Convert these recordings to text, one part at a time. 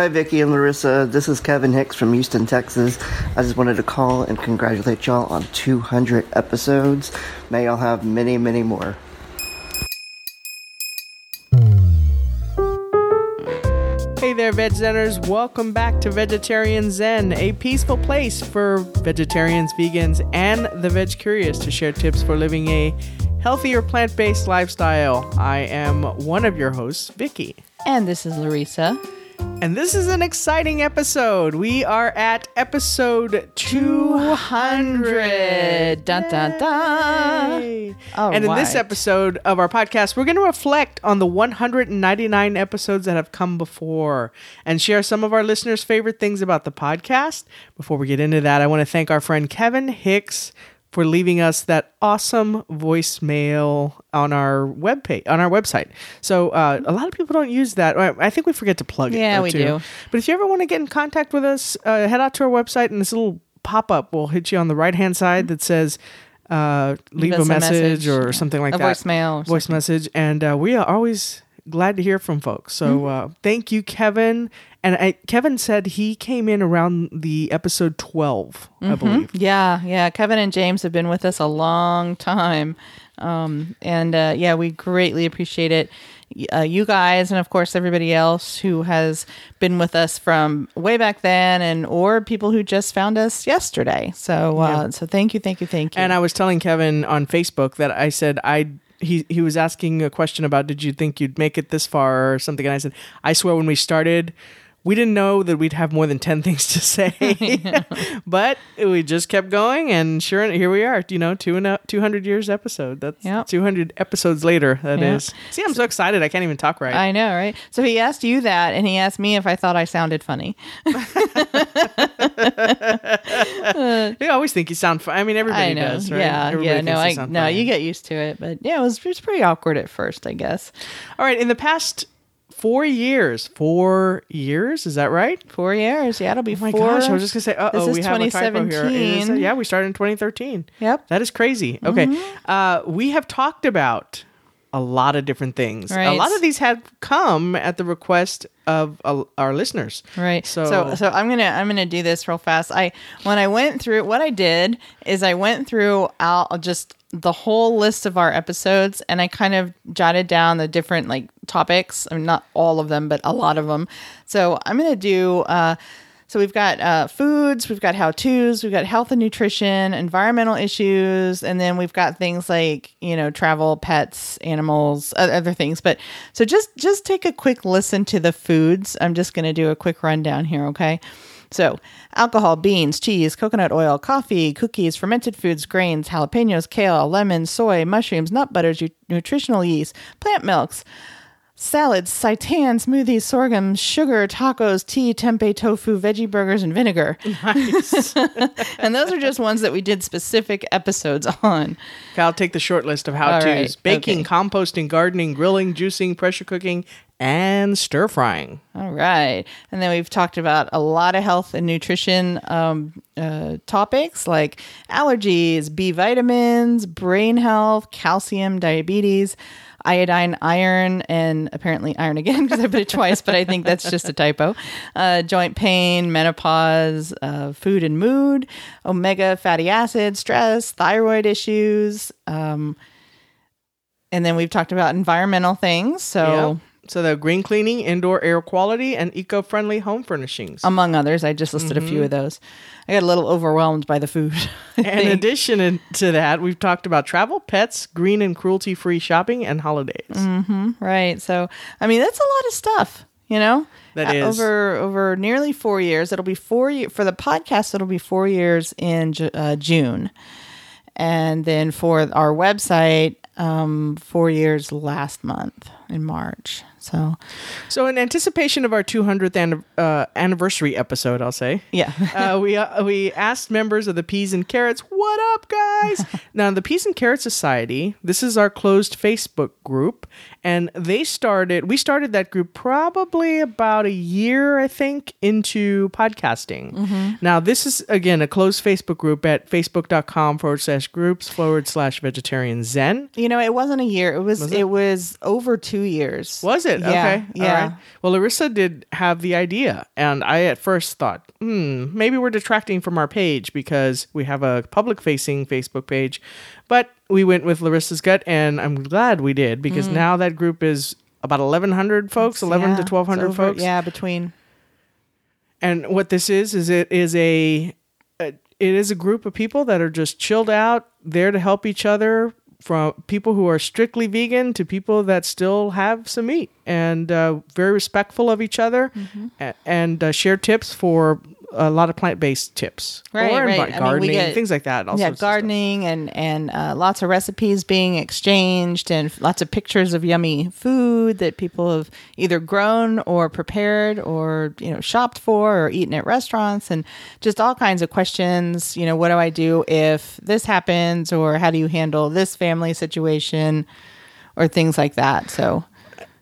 Hi, Vicki and Larissa. This is Kevin Hicks from Houston, Texas. I just wanted to call and congratulate y'all on 200 episodes. May y'all have many, many more. Hey there, Veg Zeners. Welcome back to Vegetarian Zen, a peaceful place for vegetarians, vegans, and the veg curious to share tips for living a healthier plant based lifestyle. I am one of your hosts, Vicky. And this is Larissa. And this is an exciting episode. We are at episode 200. Dun, dun, dun. Yay. All and in this episode of our podcast, we're going to reflect on the 199 episodes that have come before and share some of our listeners' favorite things about the podcast. Before we get into that, I want to thank our friend Kevin Hicks for leaving us that awesome voicemail on our webpage on our website. So uh, a lot of people don't use that. I think we forget to plug it. Yeah, we too. do. But if you ever want to get in contact with us, uh, head out to our website and this little pop up will hit you on the right hand side that says uh, leave, Leave a us a message, message, or yeah. something like A that. voicemail voice message, and uh, we are always glad to hear from folks. So uh, thank you, Kevin. And I, Kevin said he came in around the episode twelve, I believe. Yeah, yeah. Kevin and James have been with us a long time. Um, and uh, yeah, we greatly appreciate it. Uh, you guys, and of course, everybody else who has been with us from way back then, and or people who just found us yesterday. So, uh, so thank you, thank you, thank you. And I was telling Kevin on Facebook that I said I he he was asking a question about did you think you'd make it this far or something, and I said I swear when we started. We didn't know that we'd have more than 10 things to say, but we just kept going. And sure, here we are, you know, two and a, 200 years episode. That's Yep. 200 episodes later. That is. Yeah. See, I'm so excited. I can't even talk right. I know, right? So he asked you that, and he asked me if I thought I sounded funny. I always think you sound fun. I mean, everybody I know. does, right? Yeah, Everybody yeah. No, I no. funny. You get used to it, but yeah, it was it was pretty awkward at first, I guess. All right. In the past four years, four years, is that right? Four years. Yeah, it'll be Oh my four. gosh, I was just gonna say, uh oh, we have a typo here. Is- 2017. yeah, we started in 2013. Yep. That is crazy. Okay. Uh, we have talked about a lot of different things. A lot of these have come at the request of uh, our listeners. Right. So, So, so I'm gonna I'm gonna do this real fast. I when I went through what I did is I went through I'll just the whole list of our episodes and I kind of jotted down the different like topics. I mean not all of them, but a lot of them. So I'm gonna do uh so we've got uh, foods, we've got how tos, we've got health and nutrition, environmental issues, and then we've got things like you know travel, pets, animals, other things. But so just just take a quick listen to the foods. I'm just going to do a quick rundown here, okay? So, alcohol, beans, cheese, coconut oil, coffee, cookies, fermented foods, grains, jalapenos, kale, lemons, soy, mushrooms, nut butters, nu- nutritional yeast, plant milks, salads, seitan, smoothies, sorghum, sugar, tacos, tea, tempeh, tofu, veggie burgers, and vinegar. nice. And those are just ones that we did specific episodes on. Okay, I'll take the short list of how All to's right, baking, okay. composting, gardening, grilling, juicing, pressure cooking, and stir frying. All right. And then we've talked about a lot of health and nutrition um, uh, topics like allergies, B vitamins, brain health, calcium, diabetes, iodine, iron, and apparently iron again because I put it twice, but I think that's just a typo. Uh, joint pain, menopause, uh, food and mood, omega fatty acids, stress, thyroid issues. Um, and then we've talked about environmental things. So. Yep. So the green cleaning, indoor air quality, and eco-friendly home furnishings. among others. I just listed a few of those. I got a little overwhelmed by the food. In addition to that, we've talked about travel, pets, green and cruelty-free shopping, and holidays. Mm. right. So, I mean, that's a lot of stuff, you know? That Uh, is. over over nearly 4 years. It'll be 4 year for the podcast it'll be 4 years in uh, June. And then for our website um 4 years last month in March. So, So, in anticipation of our 200th an- uh, anniversary episode, I'll say, yeah. uh, we uh, we asked members of the Peas and Carrots, "What up, guys?" now, the Peas and Carrot Society. This is our closed Facebook group, and they started. We started that group probably about a year, I think, into podcasting. Now, this is again a closed Facebook group at facebook.com forward slash groups forward slash vegetarian zen. You know, it wasn't a year. It was, Was it? it? was over 2 years. Was it? It? Yeah, okay. yeah. All right. Well, Larissa did have the idea, and I at first thought, hmm, maybe we're detracting from our page because we have a public facing Facebook page. But we went with Larissa's gut, and I'm glad we did because now that group is about 1,100 folks, 11 Mm. Yeah, to 1,200 over- folks. Yeah, between. And what this is is it is a it is a group of people that are just chilled out, there to help each other. From people who are strictly vegan to people that still have some meat, and uh, very respectful of each other, Mm-hmm. and uh, share tips for a lot of plant based tips, Right, or right. envi- I mean, we gardening, get- things like that. Yeah, sorts of stuff. gardening and and uh, lots of recipes being exchanged and lots of pictures of yummy food that people have either grown or prepared or you know shopped for or eaten at restaurants and just all kinds of questions. You know, what do I do if this happens or how do you handle this family situation or things like that. So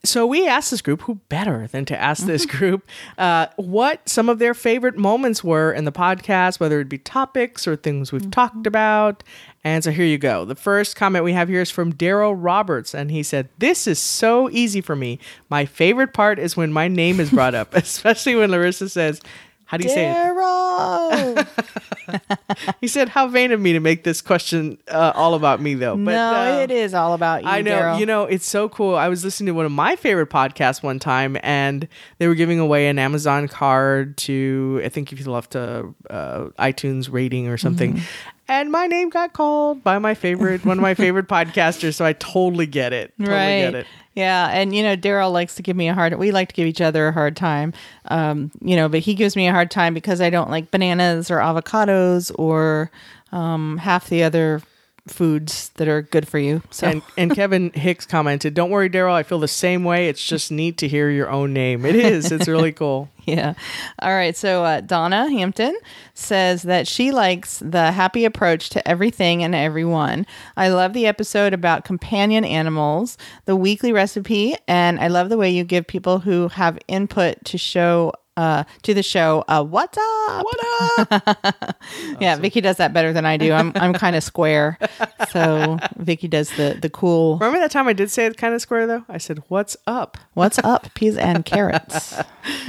so we asked this group, who better than to ask this group, uh, what some of their favorite moments were in the podcast, whether it be topics or things we've talked about. And so here you go. The first comment we have here is from Daryl Roberts, and he said, "This is so easy for me. My favorite part is when my name is brought up, especially when Larissa says." How do you say it? Daryl. He said, "How vain of me to make this question uh, all about me, though." But, no, uh, it is all about you. I know. Daryl. You know, it's so cool. I was listening to one of my favorite podcasts one time, and they were giving away an Amazon card to, I think, if you left a uh, iTunes rating or something. Mm-hmm. And my name got called by my favorite, one of my favorite podcasters. So I totally get it. Totally right. get it. Yeah, and you know, Daryl likes to give me a hard. We like to give each other a hard time, um, you know. But he gives me a hard time because I don't like bananas or avocados or um, half the other foods that are good for you. So And, and Kevin Hicks commented, "Don't worry, Daryl. I feel the same way. It's just neat to hear your own name. It is. It's really cool." yeah. All right. So uh, Donna Hampton says that she likes the happy approach to everything and everyone. I love the episode about companion animals, the weekly recipe, and I love the way you give people who have input to show. Uh, to the show, uh, what's up? What up? Yeah, Vicky does that better than I do. I'm I'm kind of square, so Vicky does the the cool. Remember that time I did say it kind of square though? I said, "What's up?" What's up? Peas and carrots.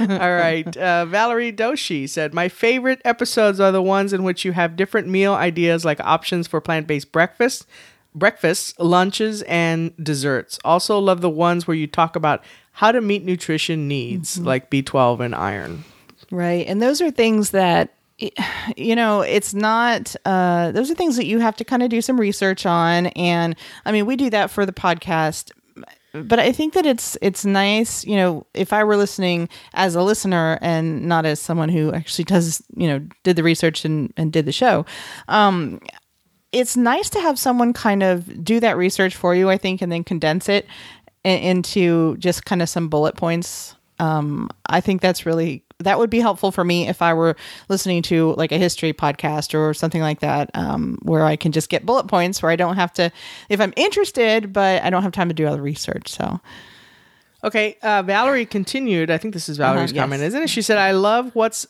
All right. Uh, Valerie Doshi said, My favorite episodes are the ones in which you have different meal ideas like options for plant based breakfast, breakfasts, lunches, and desserts. Also, love the ones where you talk about how to meet nutrition needs like B12 and iron. Right. And those are things that you know, it's not uh those are things that you have to kind of do some research on and I mean, we do that for the podcast but I think that it's it's nice, you know, if I were listening as a listener and not as someone who actually does, you know, did the research and, and did the show. Um it's nice to have someone kind of do that research for you, I think, and then condense it into just kind of some bullet points. Um, I think that's really that would be helpful for me if I were listening to like a history podcast or something like that, um, where I can just get bullet points where I don't have to, if I'm interested, but I don't have time to do all the research. So Okay. Uh, Valerie continued. I think this is Valerie's Uh-huh, yes. comment, isn't it? She said, I love what's.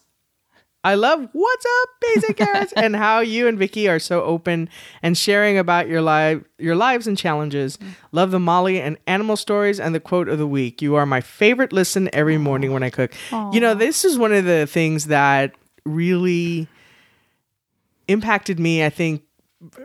I love what's up, basic carrots, and how you and Vicky are so open and sharing about your life, your lives and challenges. Love the Molly and animal stories and the quote of the week. You are my favorite listen every morning when I cook. You know, this is one of the things that really impacted me. I think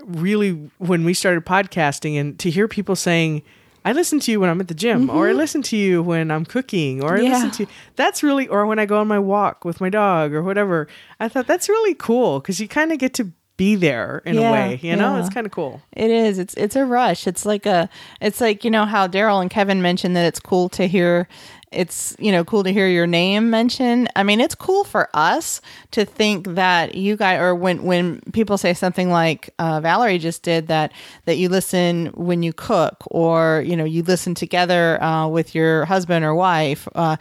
really when we started podcasting and to hear people saying I listen to you when I'm at the gym or I mm-hmm. listen to you when I'm cooking or I Yeah. listen to you. That's really or when I go on my walk with my dog or whatever. I thought that's really cool cuz you kind of get to be there in Yeah, a way, you know? yeah. It's kind of cool. It is. It's it's a rush. It's like a it's like, you know, how Daryl and Kevin mentioned that it's cool to hear it's, you know, cool to hear your name mentioned. I mean, it's cool for us to think that you guys or when when people say something like uh, Valerie just did that that you listen when you cook or, you know, you listen together uh, with your husband or wife. Uh,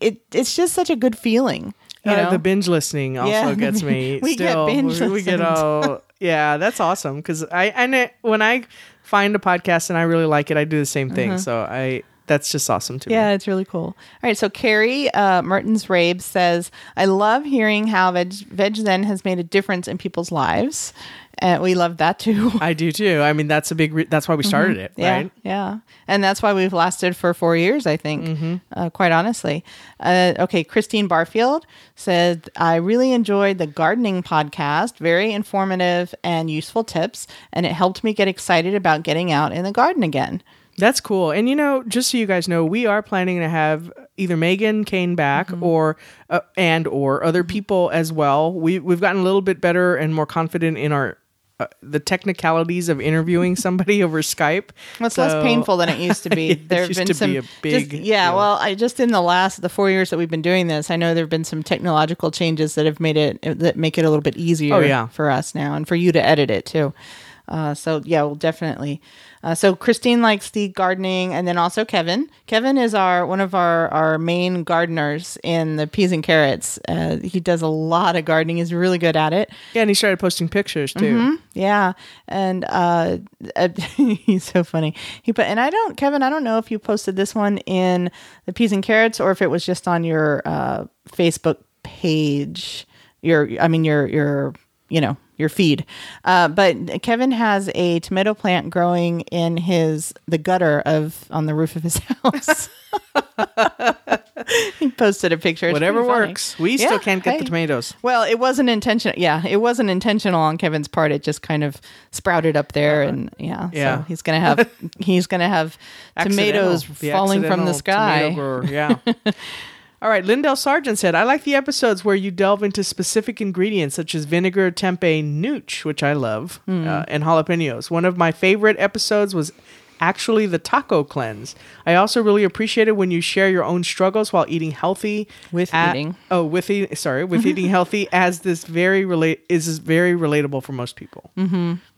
it it's just such a good feeling. You Uh, know? the binge listening also Yeah. gets me. We get binge we, we get all yeah, that's awesome because I and it, when I find a podcast and I really like it, I do the same Uh-huh. thing. So I that's just awesome to me. Yeah, it's really cool. All right, so Carrie uh, Mertens Rabe says, "I love hearing how Veg Veg Zen has made a difference in people's lives, and we love that too." I do too. I mean, that's a big. Re- that's why we started it, Mm-hmm. Yeah, right? yeah, and that's why we've lasted for four years. I think, Mm-hmm. uh, quite honestly. Uh, okay, Christine Barfield said, "I really enjoyed the gardening podcast. Very informative and useful tips, and it helped me get excited about getting out in the garden again." That's cool. And you know, just so you guys know, we are planning to have either Megan Kane back Mm-hmm. or uh, and or other people as well. We we've gotten a little bit better and more confident in our uh, the technicalities of interviewing somebody over Skype. Well, it's less painful than it used to be. There have been to some be a big just- yeah. Well, I just in the last the four years that we've been doing this, I know there have been some technological changes that have made it that make it a little bit easier. Oh, yeah. for us now and for you to edit it too. Uh, so yeah, well, definitely. Uh, so Christine likes the gardening, and then also Kevin. Kevin is our one of our our main gardeners in the peas and carrots. Uh, he does a lot of gardening. He's really good at it. Yeah, and he started posting pictures too. Mm-hmm. Yeah, and uh, uh, he's so funny. He put, and I don't, Kevin, I don't know if you posted this one in the peas and carrots or if it was just on your uh, Facebook page. Your, I mean, your your, you know, your feed. Uh, but Kevin has a tomato plant growing in his the gutter of on the roof of his house. he posted a picture. It's Whatever works. We Yeah, still can't get hey. the tomatoes. Well, it wasn't intentional. Yeah, it wasn't intentional on Kevin's part. It just kind of sprouted up there, and yeah, Uh-huh. Yeah. So he's gonna have he's gonna have tomatoes falling from the sky. Yeah. All right, Lindell Sargent said, I like the episodes where you delve into specific ingredients such as vinegar, tempeh, nooch, which I love, Hmm. uh, and jalapenos. One of my favorite episodes was actually the taco cleanse. I also really appreciated when you share your own struggles while eating healthy. With at- eating. Oh, with eating, sorry, with eating healthy as this very relate is very relatable for most people.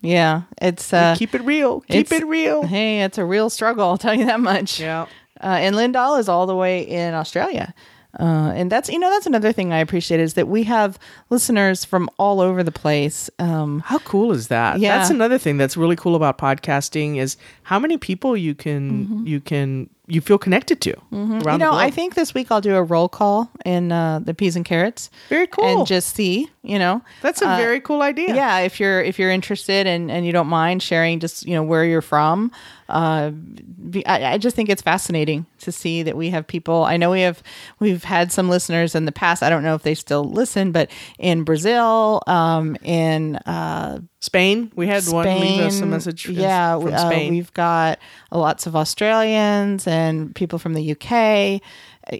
Yeah, it's uh, Keep it real. Keep it real. Hey, it's a real struggle. I'll tell you that much. Yeah. Uh, and Lindahl is all the way in Australia. Uh, and that's you know that's another thing I appreciate is that we have listeners from all over the place. Um, How cool is that? Yeah. That's another thing that's really cool about podcasting is how many people you can you can you feel connected to around Mm-hmm. you know, I think this week I'll do a roll call in uh, the peas and carrots. Very cool. And just see, you know, that's a uh, very cool idea. yeah if you're if you're interested and and you don't mind sharing just you know where you're from uh be, I, I just think it's fascinating to see that we have people. I know we have we've had some listeners in the past. I don't know if they still listen but in brazil um in uh Spain, we had one leave us a message. from- yeah from uh, we've got lots of australians and people from the uk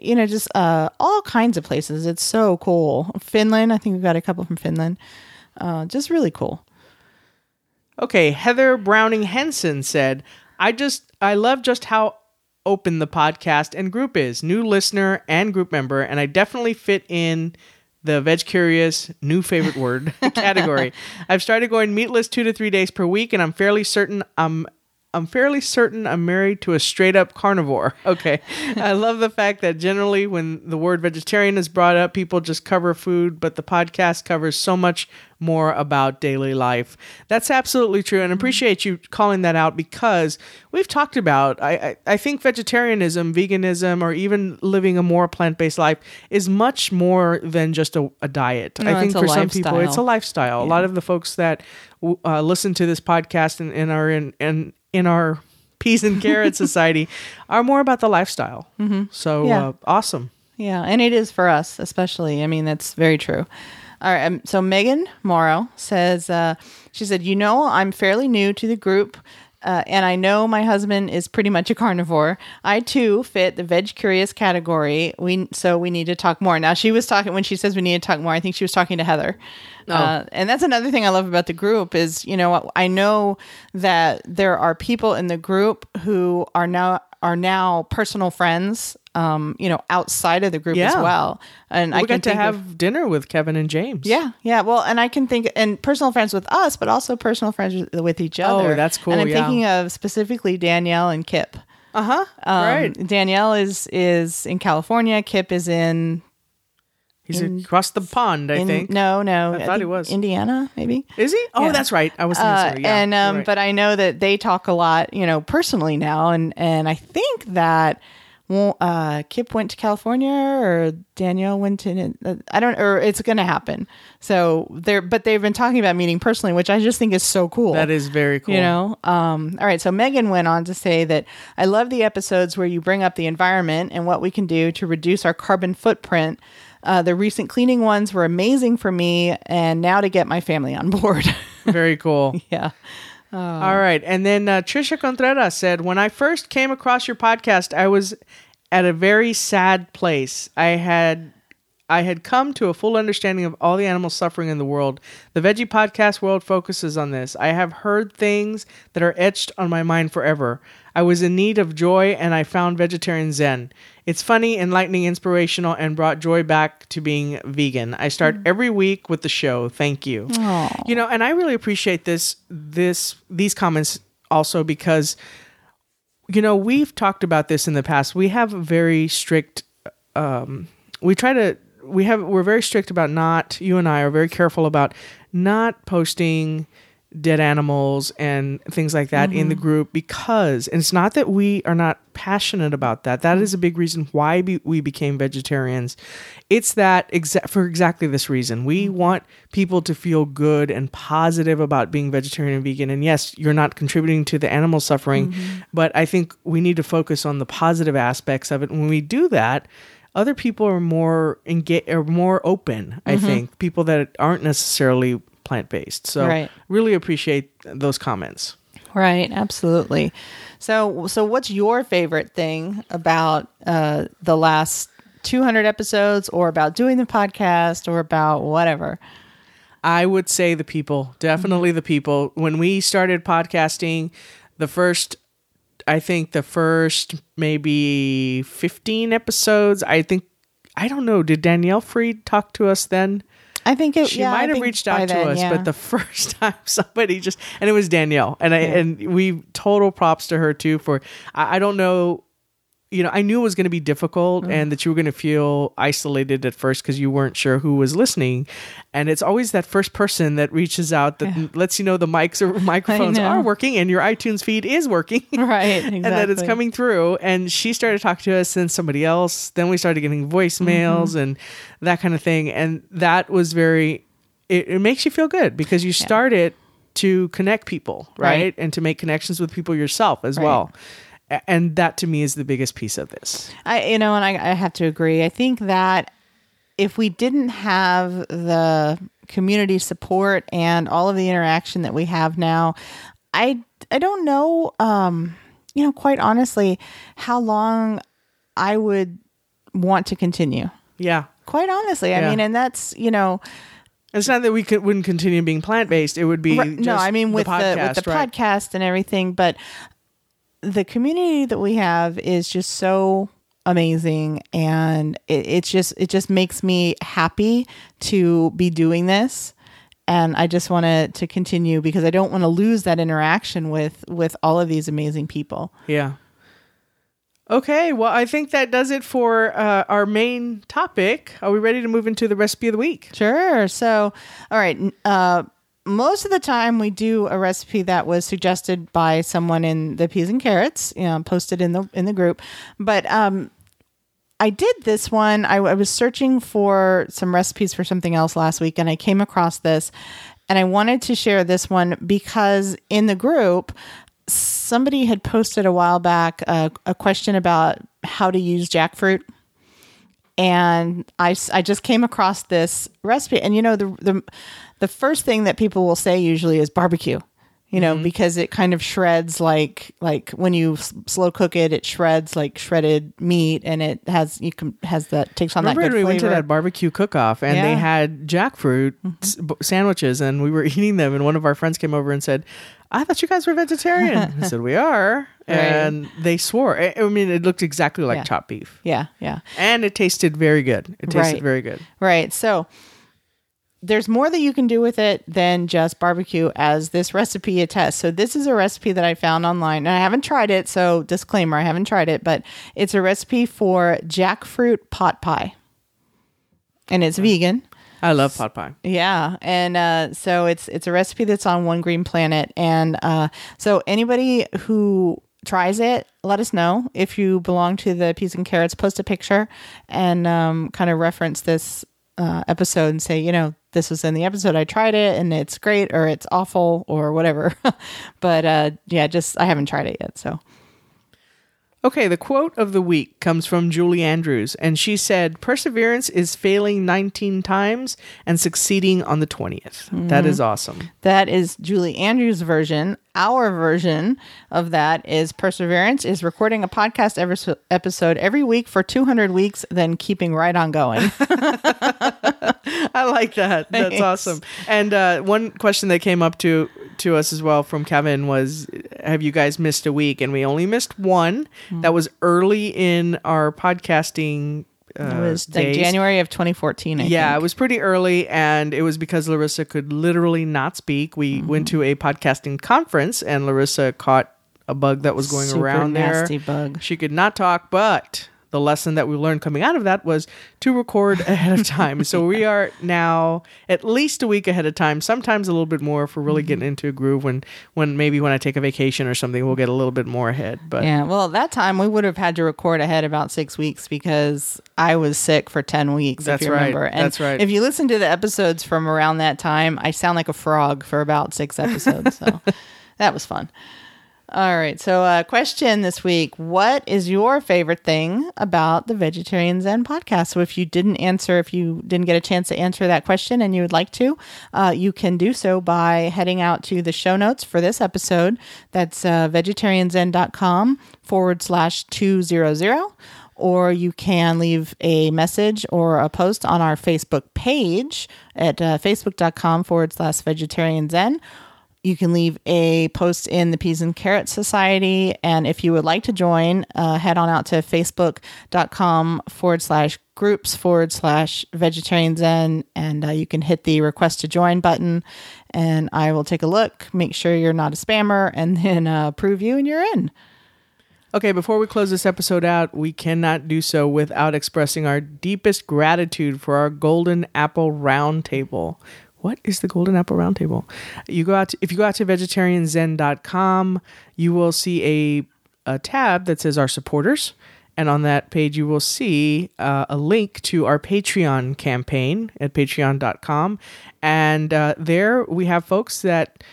you know just uh all kinds of places it's so cool finland i think we've got a couple from finland uh just really cool Okay, Heather Browning Henson said, "I just I love just how open the podcast and group is. New listener and group member, and I definitely fit in the veg curious new favorite word category. I've started going meatless 2 to 3 days per week and I'm fairly certain I'm I'm fairly certain I'm married to a straight up carnivore. Okay. I love the fact that generally when the word vegetarian is brought up, people just cover food, but the podcast covers so much more about daily life. That's absolutely true. And I appreciate you calling that out because we've talked about, I, I, I think vegetarianism, veganism, or even living a more plant based life is much more than just a, a diet. No, I think for some people, it's a lifestyle. lifestyle. A lot of the folks that uh, listen to this podcast and, and are in, in, in our peas and carrot society are more about the lifestyle. Mm-hmm. So Yeah. uh, awesome. Yeah, and it is for us, especially. I mean, that's very true. All right. Um, so Megan Morrow says, uh, she said, you know, I'm fairly new to the group. Uh, and I know my husband is pretty much a carnivore. I too fit the veg curious category. We so we need to talk more. Now she was talking when she says we need to talk more. I think she was talking to Heather, uh, and that's another thing I love about the group is you know I know that there are people in the group who are now are now personal friends. Um, you know, outside of the group as well, and I we can got to have of- dinner with Kevin and James. yeah, yeah. Well, and I can think and personal friends with us, but also personal friends with- with each other. Oh, that's cool, And I'm yeah. thinking of specifically Danielle and Kip. Uh huh. Um, right. Danielle is is in California. Kip is in He's in- across the pond, I in- think. No, no. I thought he was. Indiana, maybe. Is he? Oh, Yeah. that's right. I was thinking Uh. Yeah, and um, right. but I know that they talk a lot, you know, personally now, and and I think that uh, Kip went to California or Danielle went to uh, I don't or it's going to happen. So they're but they've been talking about meeting personally, which I just think is so cool. that is very cool. You know, um, all right. So Megan went on to say that I love the episodes where you bring up the environment and what we can do to reduce our carbon footprint. Uh, the recent cleaning ones were amazing for me, and now to get my family on board. very cool. yeah. All right. And then uh, Trisha Contreras said, When I first came across your podcast, I was at a very sad place. I had. I had come to a full understanding of all the animal suffering in the world. The Veggie Podcast world focuses on this. I have heard things that are etched on my mind forever. I was in need of joy and I found vegetarian zen. It's funny, enlightening, inspirational, and brought joy back to being vegan. I start every week with the show. Thank you. You know, and I really appreciate this this these comments also because you know, we've talked about this in the past. We have very strict um we try to we have we're very strict about not you and I are very careful about not posting dead animals and things like that in the mm-hmm. group because and it's not that we are not passionate about that. That mm-hmm. is a big reason why be, we became vegetarians. It's that exa- for exactly this reason. We mm-hmm. want people to feel good and positive about being vegetarian and vegan. And yes you're not contributing to the animal suffering but i think we need to focus on the positive aspects of it. When we do that other people are more engaged are more open i think people that aren't necessarily plant-based so Right. really appreciate those comments Right, absolutely. So, so what's your favorite thing about uh, the last 200 episodes, or about doing the podcast, or about whatever? I would say the people, definitely the people. When we started podcasting, the first, I think the first maybe 15 episodes, I think, I don't know, did Danielle Freed talk to us then? I think it. She yeah, I might have reached out to then, us, yeah. but the first time somebody just, and it was Danielle, and I, and we total props to her too for, I, I don't know, you know, I knew it was going to be difficult Mm. and that you were going to feel isolated at first because you weren't sure who was listening. And it's always that first person that reaches out that lets you know the mics or microphones are working and your iTunes feed is working. right, exactly. And that it's coming through. And she started talking to us, then somebody else. Then we started getting voicemails Mm-hmm. and that kind of thing. And that was very, it, it makes you feel good because you started to connect people, right? Right. And to make connections with people yourself as Right. well. And that to me is the biggest piece of this. I, you know, and I, I have to agree. I think that if we didn't have the community support and all of the interaction that we have now, I, I don't know, um, you know, quite honestly, how long I would want to continue. Yeah. Quite honestly, I Yeah. mean, and that's you know, It's not that we could, wouldn't continue being plant based. It would be Right. no, I mean with the, podcast, with the right? podcast and everything, but the community that we have is just so amazing and it, it's just it just makes me happy to be doing this and i just want to to continue because i don't want to lose that interaction with with all of these amazing people Yeah. Okay, well, I think that does it for uh, our main topic. Are we ready to move into the recipe of the week? Sure. So, all right. Uh, most of the time, we do a recipe that was suggested by someone in the peas and carrots, you know, posted in the in the group. But um, I did this one. I, I was searching for some recipes for something else last week, and I came across this, and I wanted to share this one because in the group, somebody had posted a while back uh, a question about how to use jackfruit and I, I just came across this recipe and you know the, the the first thing that people will say usually is barbecue you know because it kind of shreds like like when you s- slow cook it it shreds like shredded meat and it has you can has that takes on Remember that good we went to that barbecue cook-off and they Yeah. Mm-hmm. had jackfruit s- b- sandwiches and we were eating them and one of our friends came over and said, "I thought you guys were vegetarian." I said, "We are," and they swore. I, I mean, it looked exactly like Yeah. chopped beef, yeah yeah and it tasted very good. It tasted Right. very good. Right. So there's more that you can do with it than just barbecue, as this recipe attests. So this is a recipe that I found online, and I haven't tried it. So disclaimer, I haven't tried it, but it's a recipe for jackfruit pot pie. and it's vegan. I love pot pie. Yeah, and uh, so it's it's a recipe that's on One Green Planet, and uh, so anybody who tries it, let us know if you belong to the peas and carrots. Post a picture and um, kind of reference this uh, episode and say, you know, this was in the episode. I tried it and it's great, or it's awful, or whatever. but uh, yeah, just I haven't tried it yet, so. Okay, the quote of the week comes from Julie Andrews, and she said, Perseverance is failing 19 times and succeeding on the 20th. That is awesome. That is Julie Andrews' version. Our version of that is Perseverance is recording a podcast every episode every week for 200 weeks, then keeping right on going. I like that. That's Thanks. awesome. And uh, one question that came up to to us as well from Kevin was, "Have you guys missed a week?" And we only missed one. That was early in our podcasting. Uh, it was like. January of 2014. I yeah, think. it was pretty early, and it was because Larissa could literally not speak. We Mm-hmm. went to a podcasting conference, and Larissa caught a bug that was going Super around there. nasty bug. She could not talk, but the lesson that we learned coming out of that was to record ahead of time. so we are now at least a week ahead of time, sometimes a little bit more if we're Mm-hmm. really getting into a groove. When when maybe when I take a vacation or something, we'll get a little bit more ahead. But Yeah, well, at that time we would have had to record ahead about six weeks because I was sick for 10 weeks, That's if you right. remember. And That's right. If you listen to the episodes from around that time, I sound like a frog for about six episodes. so that was fun. All right. So, uh, question this week What is your favorite thing about the Vegetarian Zen podcast? So, if you didn't answer, if you didn't get a chance to answer that question and you would like to, uh, you can do so by heading out to the show notes for this episode. That's uh, vegetarianzen.com forward slash 200 or you can leave a message or a post on our Facebook page at uh, facebook.com forward slash vegetarian zen. You can leave a post in the Peas and Carrot Society. And if you would like to join, uh, head on out to facebook.com forward slash groups forward slash vegetarian zen. And uh, you can hit the request to join button. And I will take a look, make sure you're not a spammer, and then uh, approve you, and you're in. Okay, before we close this episode out, we cannot do so without expressing our deepest gratitude for our Golden Apple Roundtable. What is the Golden Apple Roundtable? You go out to, if you go out to vegetarianzen.com, you will see a, a tab that says our supporters. And on that page, you will see uh, a link to our Patreon campaign at patreon.com. And uh, there we have folks that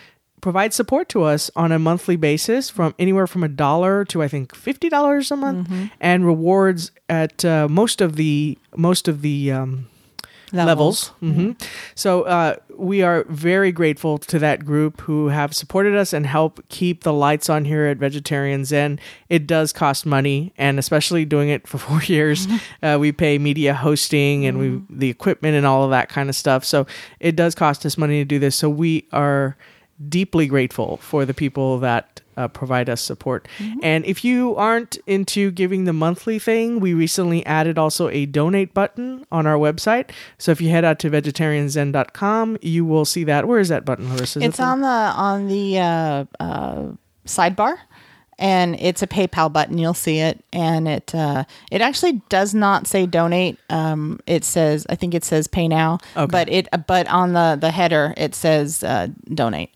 provide support to us on a monthly basis from anywhere from a dollar to I think fifty dollars a month, and rewards at uh, most of the most of the um, levels. hmm So uh, we are very grateful to that group who have supported us and help keep the lights on here at Vegetarian Zen. It does cost money, and especially doing it for four years, uh, we pay media hosting and we the equipment and all of that kind of stuff. So it does cost us money to do this. So we are deeply grateful for the people that uh, provide us support. And if you aren't into giving the monthly thing, we recently added also a donate button on our website. So if you head out to vegetarianzen.com, you will see that. Where is that button, Larissa? It's it on the on the uh, uh, sidebar, and it's a PayPal button. You'll see it, and it uh, it actually does not say donate. Um, it says I think it says pay now, Okay. but it but on the the header it says uh, donate.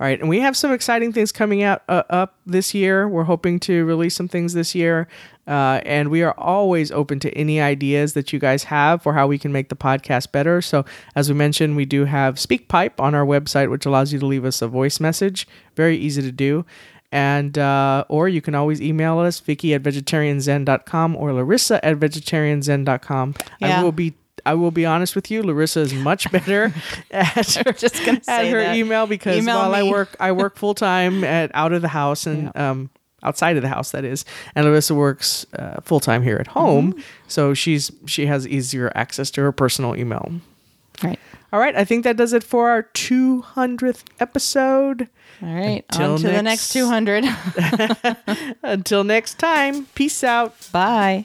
All right, and we have some exciting things coming out uh, up this year. We're hoping to release some things this year, uh, and we are always open to any ideas that you guys have for how we can make the podcast better. So, as we mentioned, we do have SpeakPipe on our website, which allows you to leave us a voice message. Very easy to do. And uh, or you can always email us, Vicky at vegetarianzen.com or Larissa at vegetarianzen.com. I Yeah. will be I will be honest with you, Larissa is much better at her, at her that. email because Email while I work I work full time at out of the house and um outside of the house that is and Larissa works uh, full time here at home Mm-hmm. so she's she has easier access to her personal email. Right. All right, I think that does it for our 200th episode. All right. Until on to the next- next two hundred. Until next time, peace out. Bye.